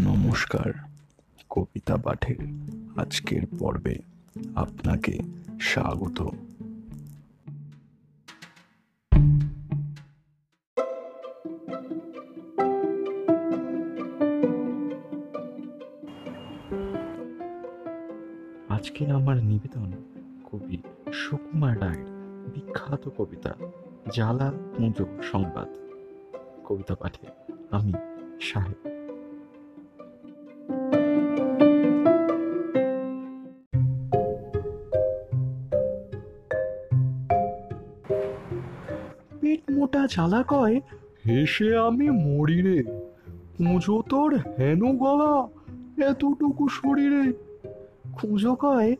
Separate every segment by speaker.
Speaker 1: নমস্কার, কবিতা পাঠের আজকের পর্বে আপনাকে স্বাগত। আজকে আমার নিবেদন কবি সুকুমার রায়ের বিখ্যাত কবিতা জ্বালা পুজো সংবাদ। কবিতা পাঠে আমি সাহেব পেট মোটা জ্বালা কয় হেসে আমি মরি রে। পুজো তোর হেন গলা এতটুকু শরীরে। খুঁজো কয়,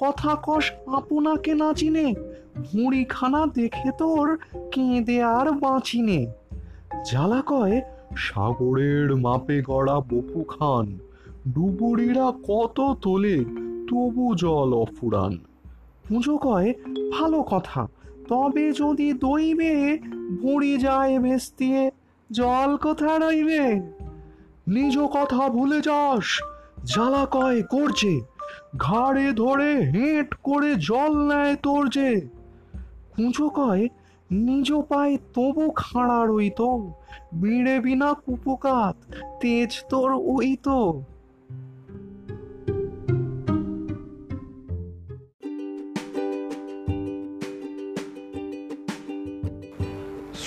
Speaker 1: কথা কষ আপনাকে না চিনে ভুঁড়িখানা দেখে তোর কেঁদে আর বাঁচিনে। জ্বালা কয়, সাগরের মাপে গড়া বপু খান, ডুবুরিরা কত তোলে তবু জল অফুরান। পুজো কয়, ভালো কথা তবে যদি দইবে ভুঁড়ি যায় ভেস্তিয়ে, জল কোথা রইবে? নিজ কথা ভুলে যাস, জ্বালা কয় করছে, ঘাড়ে ধরে হেঁট করে জল নেয় তোর যে। কুঁচো কয়, নিজ পায় তবু খাড়া রইত, বিড়ে বিনা কুপকাত, তেজ তোর ওই তো।